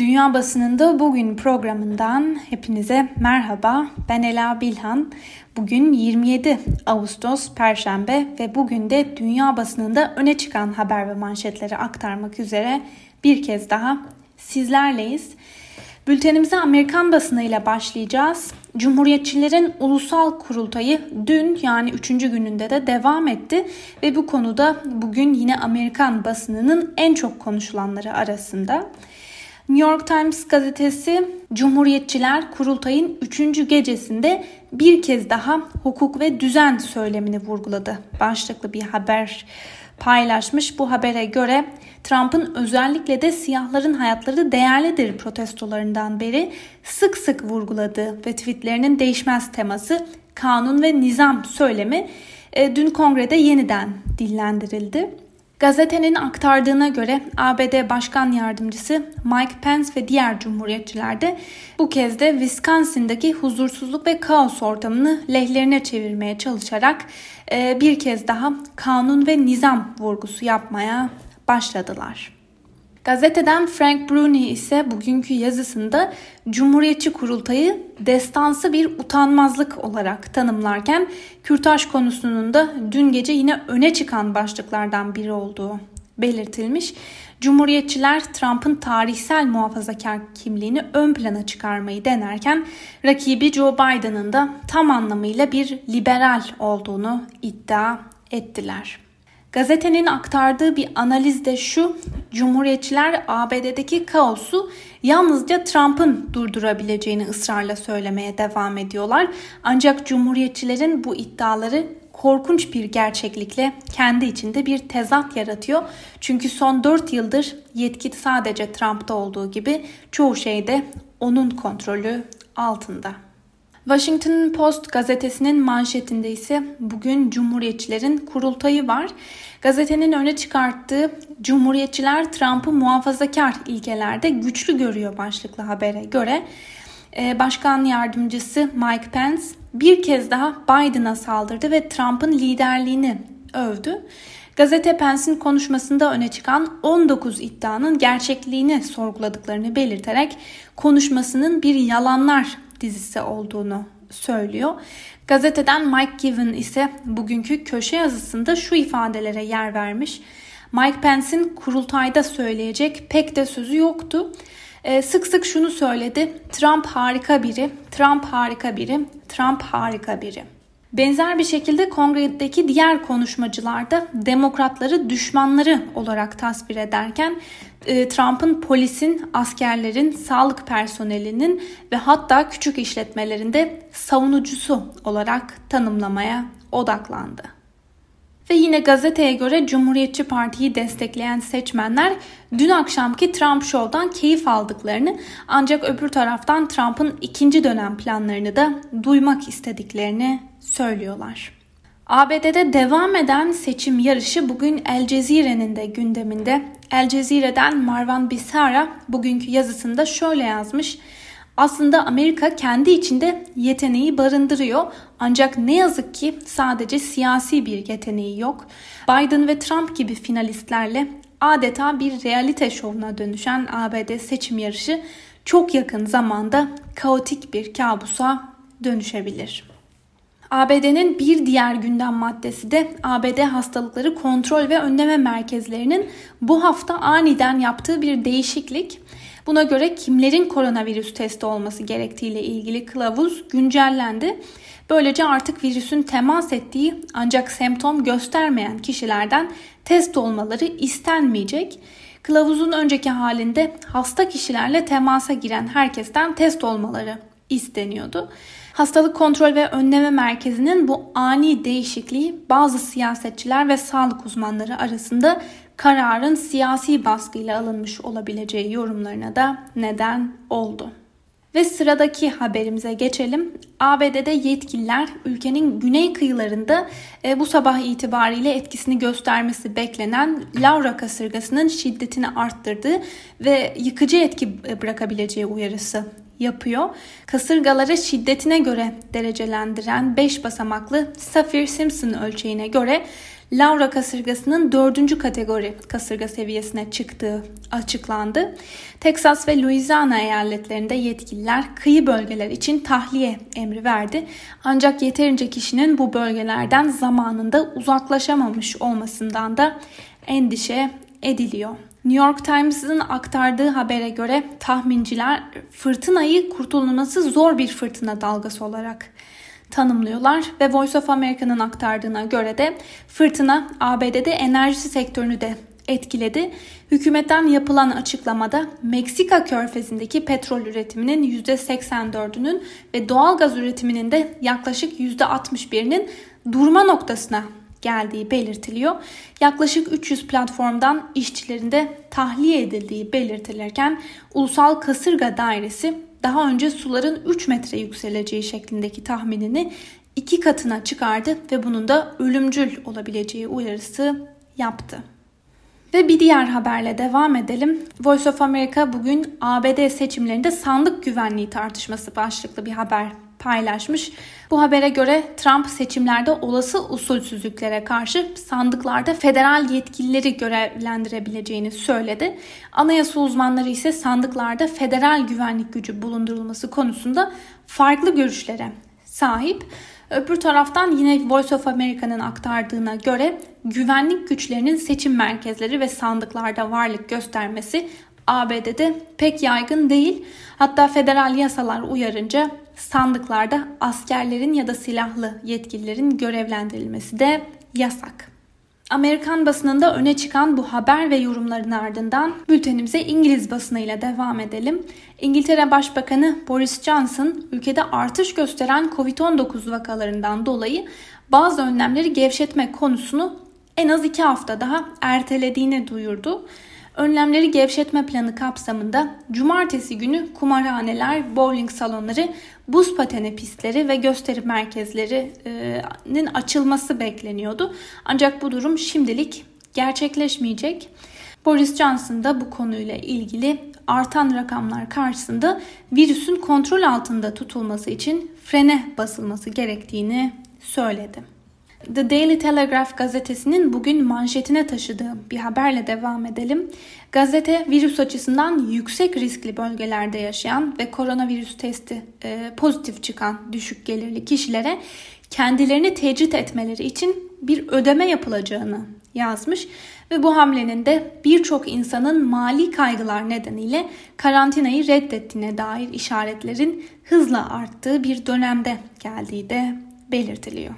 Dünya Basınında Bugün programından hepinize merhaba. Ben Ela Bilhan. Bugün 27 Ağustos Perşembe ve bugün de dünya basınında öne çıkan haber ve manşetleri aktarmak üzere bir kez daha sizlerleyiz. Bültenimize Amerikan basınıyla başlayacağız. Cumhuriyetçilerin ulusal kurultayı dün yani 3. gününde de devam etti ve bu konuda bugün yine Amerikan basınının en çok konuşulanları arasında. New York Times gazetesi Cumhuriyetçiler kurultayın 3. gecesinde bir kez daha hukuk ve düzen söylemini vurguladı. Başlıklı bir haber paylaşmış. Bu habere göre Trump'ın özellikle de siyahların hayatları değerlidir protestolarından beri sık sık vurguladığı ve tweetlerinin değişmez teması kanun ve nizam söylemi e, dün kongrede yeniden dillendirildi. Gazetenin aktardığına göre ABD Başkan Yardımcısı Mike Pence ve diğer cumhuriyetçiler de bu kez de Wisconsin'daki huzursuzluk ve kaos ortamını lehlerine çevirmeye çalışarak e, bir kez daha kanun ve nizam vurgusu yapmaya başladılar. Gazeteden Frank Bruni ise bugünkü yazısında Cumhuriyetçi Kurultayı destansı bir utanmazlık olarak tanımlarken Kürtaj konusunun da dün gece yine öne çıkan başlıklardan biri olduğu belirtilmiş. Cumhuriyetçiler Trump'ın tarihsel muhafazakar kimliğini ön plana çıkarmayı denerken rakibi Joe Biden'ın da tam anlamıyla bir liberal olduğunu iddia ettiler. Gazetenin aktardığı bir analiz de şu, Cumhuriyetçiler ABD'deki kaosu yalnızca Trump'ın durdurabileceğini ısrarla söylemeye devam ediyorlar. Ancak Cumhuriyetçilerin bu iddiaları korkunç bir gerçeklikle kendi içinde bir tezat yaratıyor. Çünkü son 4 yıldır yetki sadece Trump'ta olduğu gibi çoğu şeyde onun kontrolü altında. Washington Post gazetesinin manşetinde ise bugün Cumhuriyetçilerin kurultayı var. Gazetenin öne çıkarttığı Cumhuriyetçiler Trump'ı muhafazakar ilkelerde güçlü görüyor başlıklı habere göre e, Başkan Yardımcısı Mike Pence bir kez daha Biden'a saldırdı ve Trump'ın liderliğini övdü. Gazete Pence'in konuşmasında öne çıkan 19 iddianın gerçekliğini sorguladıklarını belirterek konuşmasının bir yalanlar dizisi olduğunu söylüyor. Gazeteden Mike Given ise bugünkü köşe yazısında şu ifadelere yer vermiş. Mike Pence'in kurultayda söyleyecek pek de sözü yoktu. Ee, sık sık şunu söyledi. Trump harika biri, Trump harika biri, Trump harika biri. Benzer bir şekilde kongredeki diğer konuşmacılar da demokratları düşmanları olarak tasvir ederken e, Trump'ın polisin, askerlerin, sağlık personelinin ve hatta küçük işletmelerinde savunucusu olarak tanımlamaya odaklandı. Ve yine gazeteye göre Cumhuriyetçi Parti'yi destekleyen seçmenler dün akşamki Trump Show'dan keyif aldıklarını ancak öbür taraftan Trump'ın ikinci dönem planlarını da duymak istediklerini söylüyorlar. ABD'de devam eden seçim yarışı bugün El Cezire'nin de gündeminde. El Cezire'den Marwan Bisara bugünkü yazısında şöyle yazmış. Aslında Amerika kendi içinde yeteneği barındırıyor ancak ne yazık ki sadece siyasi bir yeteneği yok. Biden ve Trump gibi finalistlerle adeta bir realite şovuna dönüşen ABD seçim yarışı çok yakın zamanda kaotik bir kabusa dönüşebilir. ABD'nin bir diğer gündem maddesi de ABD Hastalıkları Kontrol ve Önleme Merkezlerinin bu hafta aniden yaptığı bir değişiklik. Buna göre kimlerin koronavirüs testi olması gerektiğiyle ilgili kılavuz güncellendi. Böylece artık virüsün temas ettiği ancak semptom göstermeyen kişilerden test olmaları istenmeyecek. Kılavuzun önceki halinde hasta kişilerle temasa giren herkesten test olmaları isteniyordu. Hastalık Kontrol ve Önleme Merkezi'nin bu ani değişikliği bazı siyasetçiler ve sağlık uzmanları arasında kararın siyasi baskıyla alınmış olabileceği yorumlarına da neden oldu. Ve sıradaki haberimize geçelim. ABD'de yetkililer ülkenin güney kıyılarında e, bu sabah itibariyle etkisini göstermesi beklenen Laura kasırgasının şiddetini arttırdığı ve yıkıcı etki bırakabileceği uyarısı yapıyor. Kasırgaları şiddetine göre derecelendiren 5 basamaklı Saffir-Simpson ölçeğine göre Laura kasırgasının dördüncü kategori kasırga seviyesine çıktığı açıklandı. Texas ve Louisiana eyaletlerinde yetkililer kıyı bölgeler için tahliye emri verdi. Ancak yeterince kişinin bu bölgelerden zamanında uzaklaşamamış olmasından da endişe ediliyor. New York Times'ın aktardığı habere göre tahminciler fırtınayı kurtulması zor bir fırtına dalgası olarak tanımlıyorlar ve Voice of America'nın aktardığına göre de fırtına ABD'de enerji sektörünü de etkiledi. Hükümetten yapılan açıklamada Meksika körfezindeki petrol üretiminin %84'ünün ve doğal gaz üretiminin de yaklaşık %61'inin durma noktasına geldiği belirtiliyor. Yaklaşık 300 platformdan işçilerin de tahliye edildiği belirtilirken Ulusal Kasırga Dairesi daha önce suların 3 metre yükseleceği şeklindeki tahminini iki katına çıkardı ve bunun da ölümcül olabileceği uyarısı yaptı. Ve bir diğer haberle devam edelim. Voice of America bugün ABD seçimlerinde sandık güvenliği tartışması başlıklı bir haber paylaşmış. Bu habere göre Trump seçimlerde olası usulsüzlüklere karşı sandıklarda federal yetkilileri görevlendirebileceğini söyledi. Anayasa uzmanları ise sandıklarda federal güvenlik gücü bulundurulması konusunda farklı görüşlere sahip. Öbür taraftan yine Voice of America'nın aktardığına göre güvenlik güçlerinin seçim merkezleri ve sandıklarda varlık göstermesi ABD'de pek yaygın değil. Hatta federal yasalar uyarınca sandıklarda askerlerin ya da silahlı yetkililerin görevlendirilmesi de yasak. Amerikan basınında öne çıkan bu haber ve yorumların ardından bültenimize İngiliz basınıyla devam edelim. İngiltere Başbakanı Boris Johnson ülkede artış gösteren Covid-19 vakalarından dolayı bazı önlemleri gevşetme konusunu en az iki hafta daha ertelediğini duyurdu. Önlemleri gevşetme planı kapsamında cumartesi günü kumarhaneler, bowling salonları, buz pateni pistleri ve gösteri merkezlerinin açılması bekleniyordu. Ancak bu durum şimdilik gerçekleşmeyecek. Boris Johnson da bu konuyla ilgili artan rakamlar karşısında virüsün kontrol altında tutulması için frene basılması gerektiğini söyledi. The Daily Telegraph gazetesinin bugün manşetine taşıdığı bir haberle devam edelim. Gazete virüs açısından yüksek riskli bölgelerde yaşayan ve koronavirüs testi e, pozitif çıkan düşük gelirli kişilere kendilerini tecrit etmeleri için bir ödeme yapılacağını yazmış ve bu hamlenin de birçok insanın mali kaygılar nedeniyle karantinayı reddettiğine dair işaretlerin hızla arttığı bir dönemde geldiği de belirtiliyor.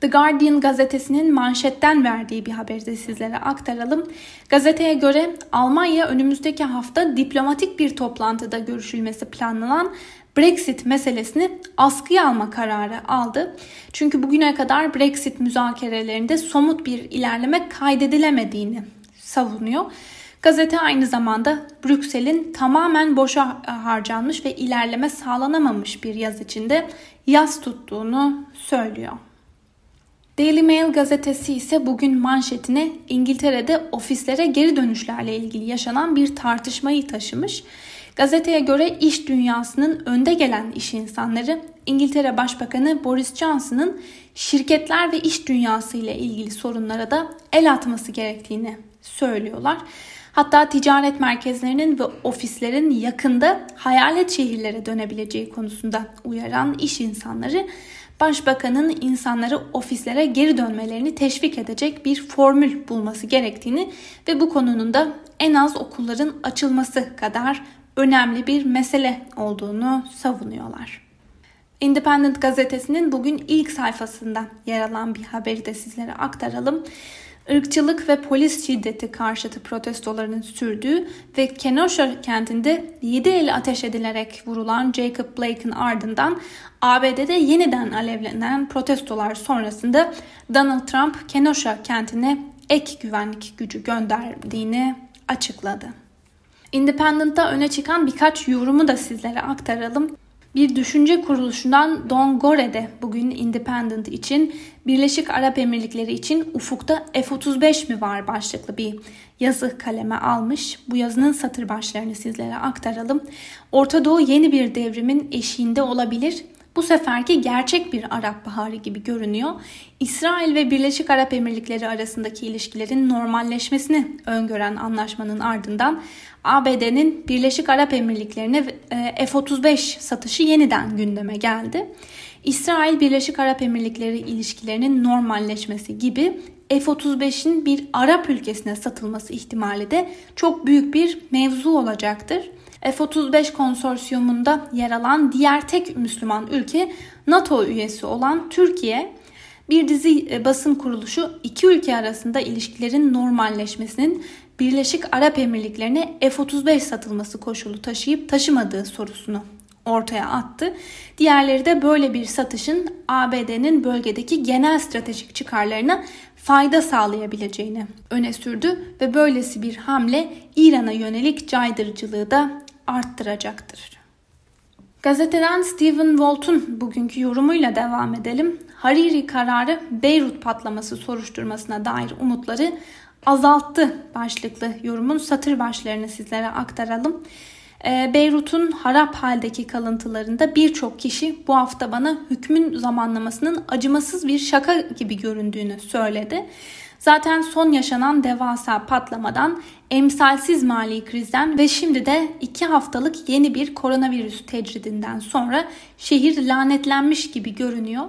The Guardian gazetesinin manşetten verdiği bir haberi de sizlere aktaralım. Gazeteye göre Almanya önümüzdeki hafta diplomatik bir toplantıda görüşülmesi planlanan Brexit meselesini askıya alma kararı aldı. Çünkü bugüne kadar Brexit müzakerelerinde somut bir ilerleme kaydedilemediğini savunuyor. Gazete aynı zamanda Brüksel'in tamamen boşa harcanmış ve ilerleme sağlanamamış bir yaz içinde yaz tuttuğunu söylüyor. Daily Mail gazetesi ise bugün manşetine İngiltere'de ofislere geri dönüşlerle ilgili yaşanan bir tartışmayı taşımış. Gazeteye göre iş dünyasının önde gelen iş insanları İngiltere Başbakanı Boris Johnson'ın şirketler ve iş dünyası ile ilgili sorunlara da el atması gerektiğini söylüyorlar. Hatta ticaret merkezlerinin ve ofislerin yakında hayalet şehirlere dönebileceği konusunda uyaran iş insanları Başbakanın insanları ofislere geri dönmelerini teşvik edecek bir formül bulması gerektiğini ve bu konunun da en az okulların açılması kadar önemli bir mesele olduğunu savunuyorlar. Independent gazetesinin bugün ilk sayfasında yer alan bir haberi de sizlere aktaralım. Irkçılık ve polis şiddeti karşıtı protestolarının sürdüğü ve Kenosha kentinde 7 el ateş edilerek vurulan Jacob Blake'ın ardından ABD'de yeniden alevlenen protestolar sonrasında Donald Trump Kenosha kentine ek güvenlik gücü gönderdiğini açıkladı. Independent'ta öne çıkan birkaç yorumu da sizlere aktaralım. Bir düşünce kuruluşundan Don Gore de bugün Independent için Birleşik Arap Emirlikleri için ufukta F-35 mi var başlıklı bir yazı kaleme almış. Bu yazının satır başlarını sizlere aktaralım. Orta Doğu yeni bir devrimin eşiğinde olabilir. Bu seferki gerçek bir Arap Baharı gibi görünüyor. İsrail ve Birleşik Arap Emirlikleri arasındaki ilişkilerin normalleşmesini öngören anlaşmanın ardından ABD'nin Birleşik Arap Emirlikleri'ne e, F-35 satışı yeniden gündeme geldi. İsrail Birleşik Arap Emirlikleri ilişkilerinin normalleşmesi gibi F-35'in bir Arap ülkesine satılması ihtimali de çok büyük bir mevzu olacaktır. F-35 konsorsiyumunda yer alan diğer tek Müslüman ülke NATO üyesi olan Türkiye. Bir dizi e, basın kuruluşu iki ülke arasında ilişkilerin normalleşmesinin Birleşik Arap Emirlikleri'ne F-35 satılması koşulu taşıyıp taşımadığı sorusunu ortaya attı. Diğerleri de böyle bir satışın ABD'nin bölgedeki genel stratejik çıkarlarına fayda sağlayabileceğini öne sürdü ve böylesi bir hamle İran'a yönelik caydırıcılığı da arttıracaktır. Gazeteden Stephen Walt'un bugünkü yorumuyla devam edelim. Hariri kararı Beyrut patlaması soruşturmasına dair umutları azalttı başlıklı yorumun satır başlarını sizlere aktaralım. Ee, Beyrut'un harap haldeki kalıntılarında birçok kişi bu hafta bana hükmün zamanlamasının acımasız bir şaka gibi göründüğünü söyledi. Zaten son yaşanan devasa patlamadan, emsalsiz mali krizden ve şimdi de iki haftalık yeni bir koronavirüs tecridinden sonra şehir lanetlenmiş gibi görünüyor.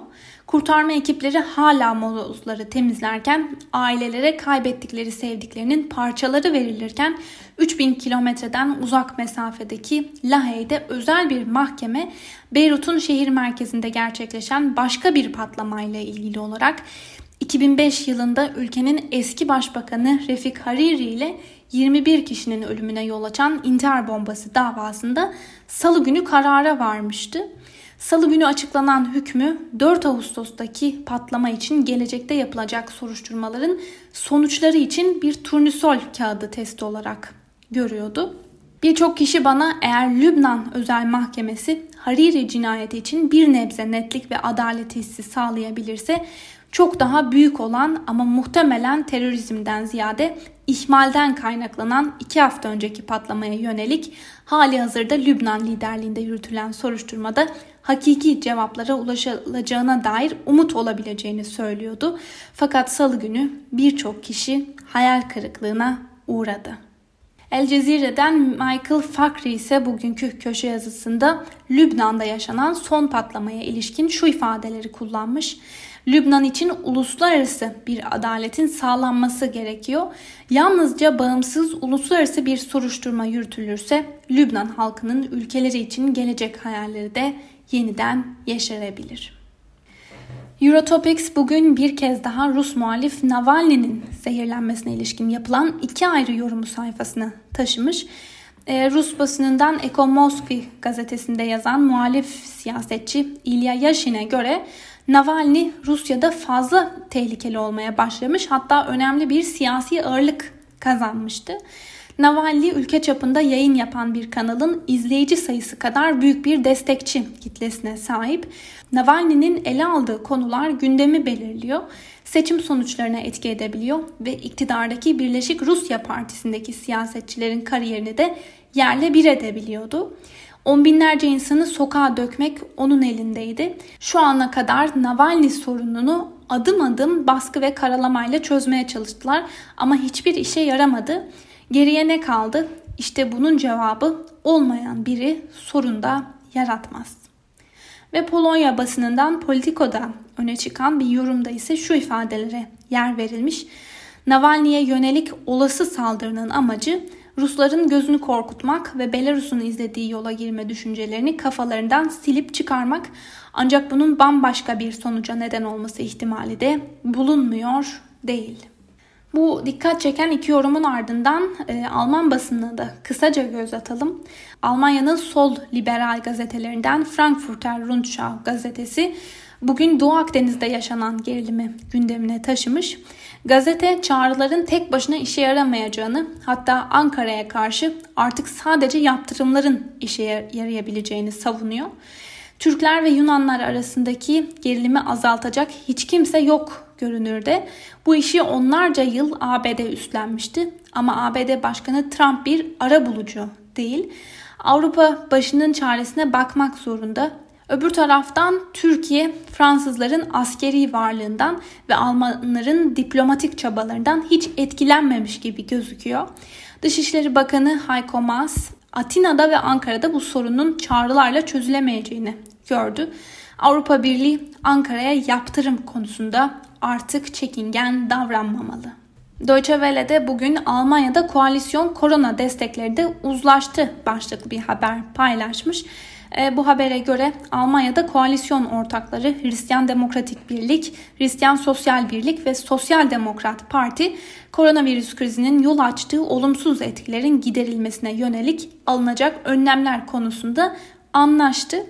Kurtarma ekipleri hala molozları temizlerken ailelere kaybettikleri sevdiklerinin parçaları verilirken 3000 kilometreden uzak mesafedeki Lahey'de özel bir mahkeme Beyrut'un şehir merkezinde gerçekleşen başka bir patlamayla ilgili olarak 2005 yılında ülkenin eski başbakanı Refik Hariri ile 21 kişinin ölümüne yol açan intihar bombası davasında salı günü karara varmıştı. Salı günü açıklanan hükmü 4 Ağustos'taki patlama için gelecekte yapılacak soruşturmaların sonuçları için bir turnusol kağıdı testi olarak görüyordu. Birçok kişi bana eğer Lübnan Özel Mahkemesi Hariri cinayeti için bir nebze netlik ve adalet hissi sağlayabilirse çok daha büyük olan ama muhtemelen terörizmden ziyade ihmalden kaynaklanan iki hafta önceki patlamaya yönelik hali hazırda Lübnan liderliğinde yürütülen soruşturmada hakiki cevaplara ulaşılacağına dair umut olabileceğini söylüyordu. Fakat salı günü birçok kişi hayal kırıklığına uğradı. El Cezire'den Michael Fakri ise bugünkü köşe yazısında Lübnan'da yaşanan son patlamaya ilişkin şu ifadeleri kullanmış. Lübnan için uluslararası bir adaletin sağlanması gerekiyor. Yalnızca bağımsız uluslararası bir soruşturma yürütülürse Lübnan halkının ülkeleri için gelecek hayalleri de yeniden yeşerebilir. Eurotopics bugün bir kez daha Rus muhalif Navalny'nin zehirlenmesine ilişkin yapılan iki ayrı yorumu sayfasına taşımış. Ee, Rus basınından Ekomoskvi gazetesinde yazan muhalif siyasetçi İlya Yashin'e göre Navalny Rusya'da fazla tehlikeli olmaya başlamış hatta önemli bir siyasi ağırlık kazanmıştı. Navalny ülke çapında yayın yapan bir kanalın izleyici sayısı kadar büyük bir destekçi kitlesine sahip. Navalny'nin ele aldığı konular gündemi belirliyor, seçim sonuçlarına etki edebiliyor ve iktidardaki Birleşik Rusya Partisi'ndeki siyasetçilerin kariyerini de yerle bir edebiliyordu. On binlerce insanı sokağa dökmek onun elindeydi. Şu ana kadar Navalny sorununu adım adım baskı ve karalamayla çözmeye çalıştılar ama hiçbir işe yaramadı. Geriye ne kaldı? İşte bunun cevabı olmayan biri sorunda yaratmaz. Ve Polonya basınından Politico'da öne çıkan bir yorumda ise şu ifadelere yer verilmiş. Navalny'e yönelik olası saldırının amacı Rusların gözünü korkutmak ve Belarus'un izlediği yola girme düşüncelerini kafalarından silip çıkarmak ancak bunun bambaşka bir sonuca neden olması ihtimali de bulunmuyor değil. Bu dikkat çeken iki yorumun ardından e, Alman basınına da kısaca göz atalım. Almanya'nın sol liberal gazetelerinden Frankfurter Rundschau gazetesi bugün Doğu Akdeniz'de yaşanan gerilimi gündemine taşımış. Gazete çağrıların tek başına işe yaramayacağını hatta Ankara'ya karşı artık sadece yaptırımların işe yarayabileceğini savunuyor. Türkler ve Yunanlar arasındaki gerilimi azaltacak hiç kimse yok görünürde. Bu işi onlarca yıl ABD üstlenmişti ama ABD Başkanı Trump bir ara bulucu değil. Avrupa başının çaresine bakmak zorunda. Öbür taraftan Türkiye Fransızların askeri varlığından ve Almanların diplomatik çabalarından hiç etkilenmemiş gibi gözüküyor. Dışişleri Bakanı Heiko Maas Atina'da ve Ankara'da bu sorunun çağrılarla çözülemeyeceğini gördü. Avrupa Birliği Ankara'ya yaptırım konusunda artık çekingen davranmamalı. Deutsche Welle'de bugün Almanya'da koalisyon korona destekleri de uzlaştı başlıklı bir haber paylaşmış. E, bu habere göre Almanya'da koalisyon ortakları Hristiyan Demokratik Birlik, Hristiyan Sosyal Birlik ve Sosyal Demokrat Parti koronavirüs krizinin yol açtığı olumsuz etkilerin giderilmesine yönelik alınacak önlemler konusunda anlaştı.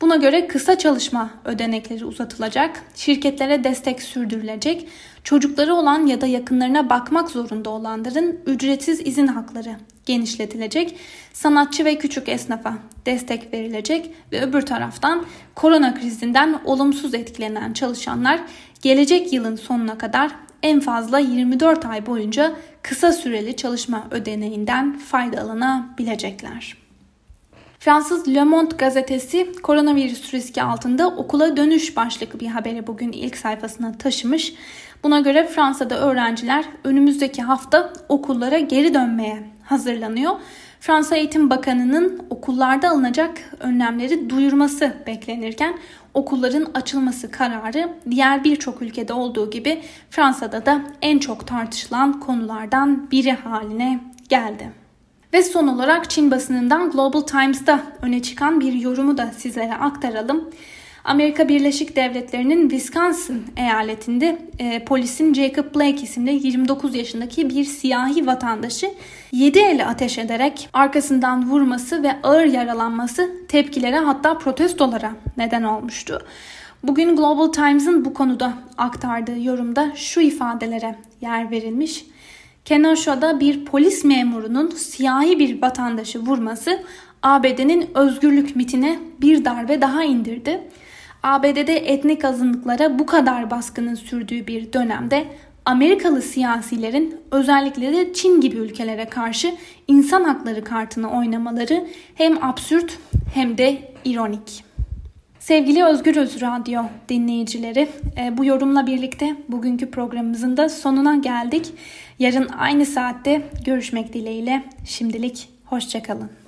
Buna göre kısa çalışma ödenekleri uzatılacak, şirketlere destek sürdürülecek, çocukları olan ya da yakınlarına bakmak zorunda olanların ücretsiz izin hakları genişletilecek, sanatçı ve küçük esnafa destek verilecek ve öbür taraftan korona krizinden olumsuz etkilenen çalışanlar gelecek yılın sonuna kadar en fazla 24 ay boyunca kısa süreli çalışma ödeneğinden faydalanabilecekler. Fransız Le Monde gazetesi koronavirüs riski altında okula dönüş başlıklı bir haberi bugün ilk sayfasına taşımış. Buna göre Fransa'da öğrenciler önümüzdeki hafta okullara geri dönmeye hazırlanıyor. Fransa Eğitim Bakanı'nın okullarda alınacak önlemleri duyurması beklenirken okulların açılması kararı diğer birçok ülkede olduğu gibi Fransa'da da en çok tartışılan konulardan biri haline geldi. Ve son olarak Çin basınından Global Times'ta öne çıkan bir yorumu da sizlere aktaralım. Amerika Birleşik Devletleri'nin Wisconsin eyaletinde e, polisin Jacob Blake isimli 29 yaşındaki bir siyahi vatandaşı 7 eli ateş ederek arkasından vurması ve ağır yaralanması tepkilere hatta protestolara neden olmuştu. Bugün Global Times'ın bu konuda aktardığı yorumda şu ifadelere yer verilmiş. Kenosho'da bir polis memurunun siyahi bir vatandaşı vurması ABD'nin özgürlük mitine bir darbe daha indirdi. ABD'de etnik azınlıklara bu kadar baskının sürdüğü bir dönemde Amerikalı siyasilerin özellikle de Çin gibi ülkelere karşı insan hakları kartını oynamaları hem absürt hem de ironik. Sevgili Özgür Öz Radyo dinleyicileri, e, bu yorumla birlikte bugünkü programımızın da sonuna geldik. Yarın aynı saatte görüşmek dileğiyle. Şimdilik hoşçakalın.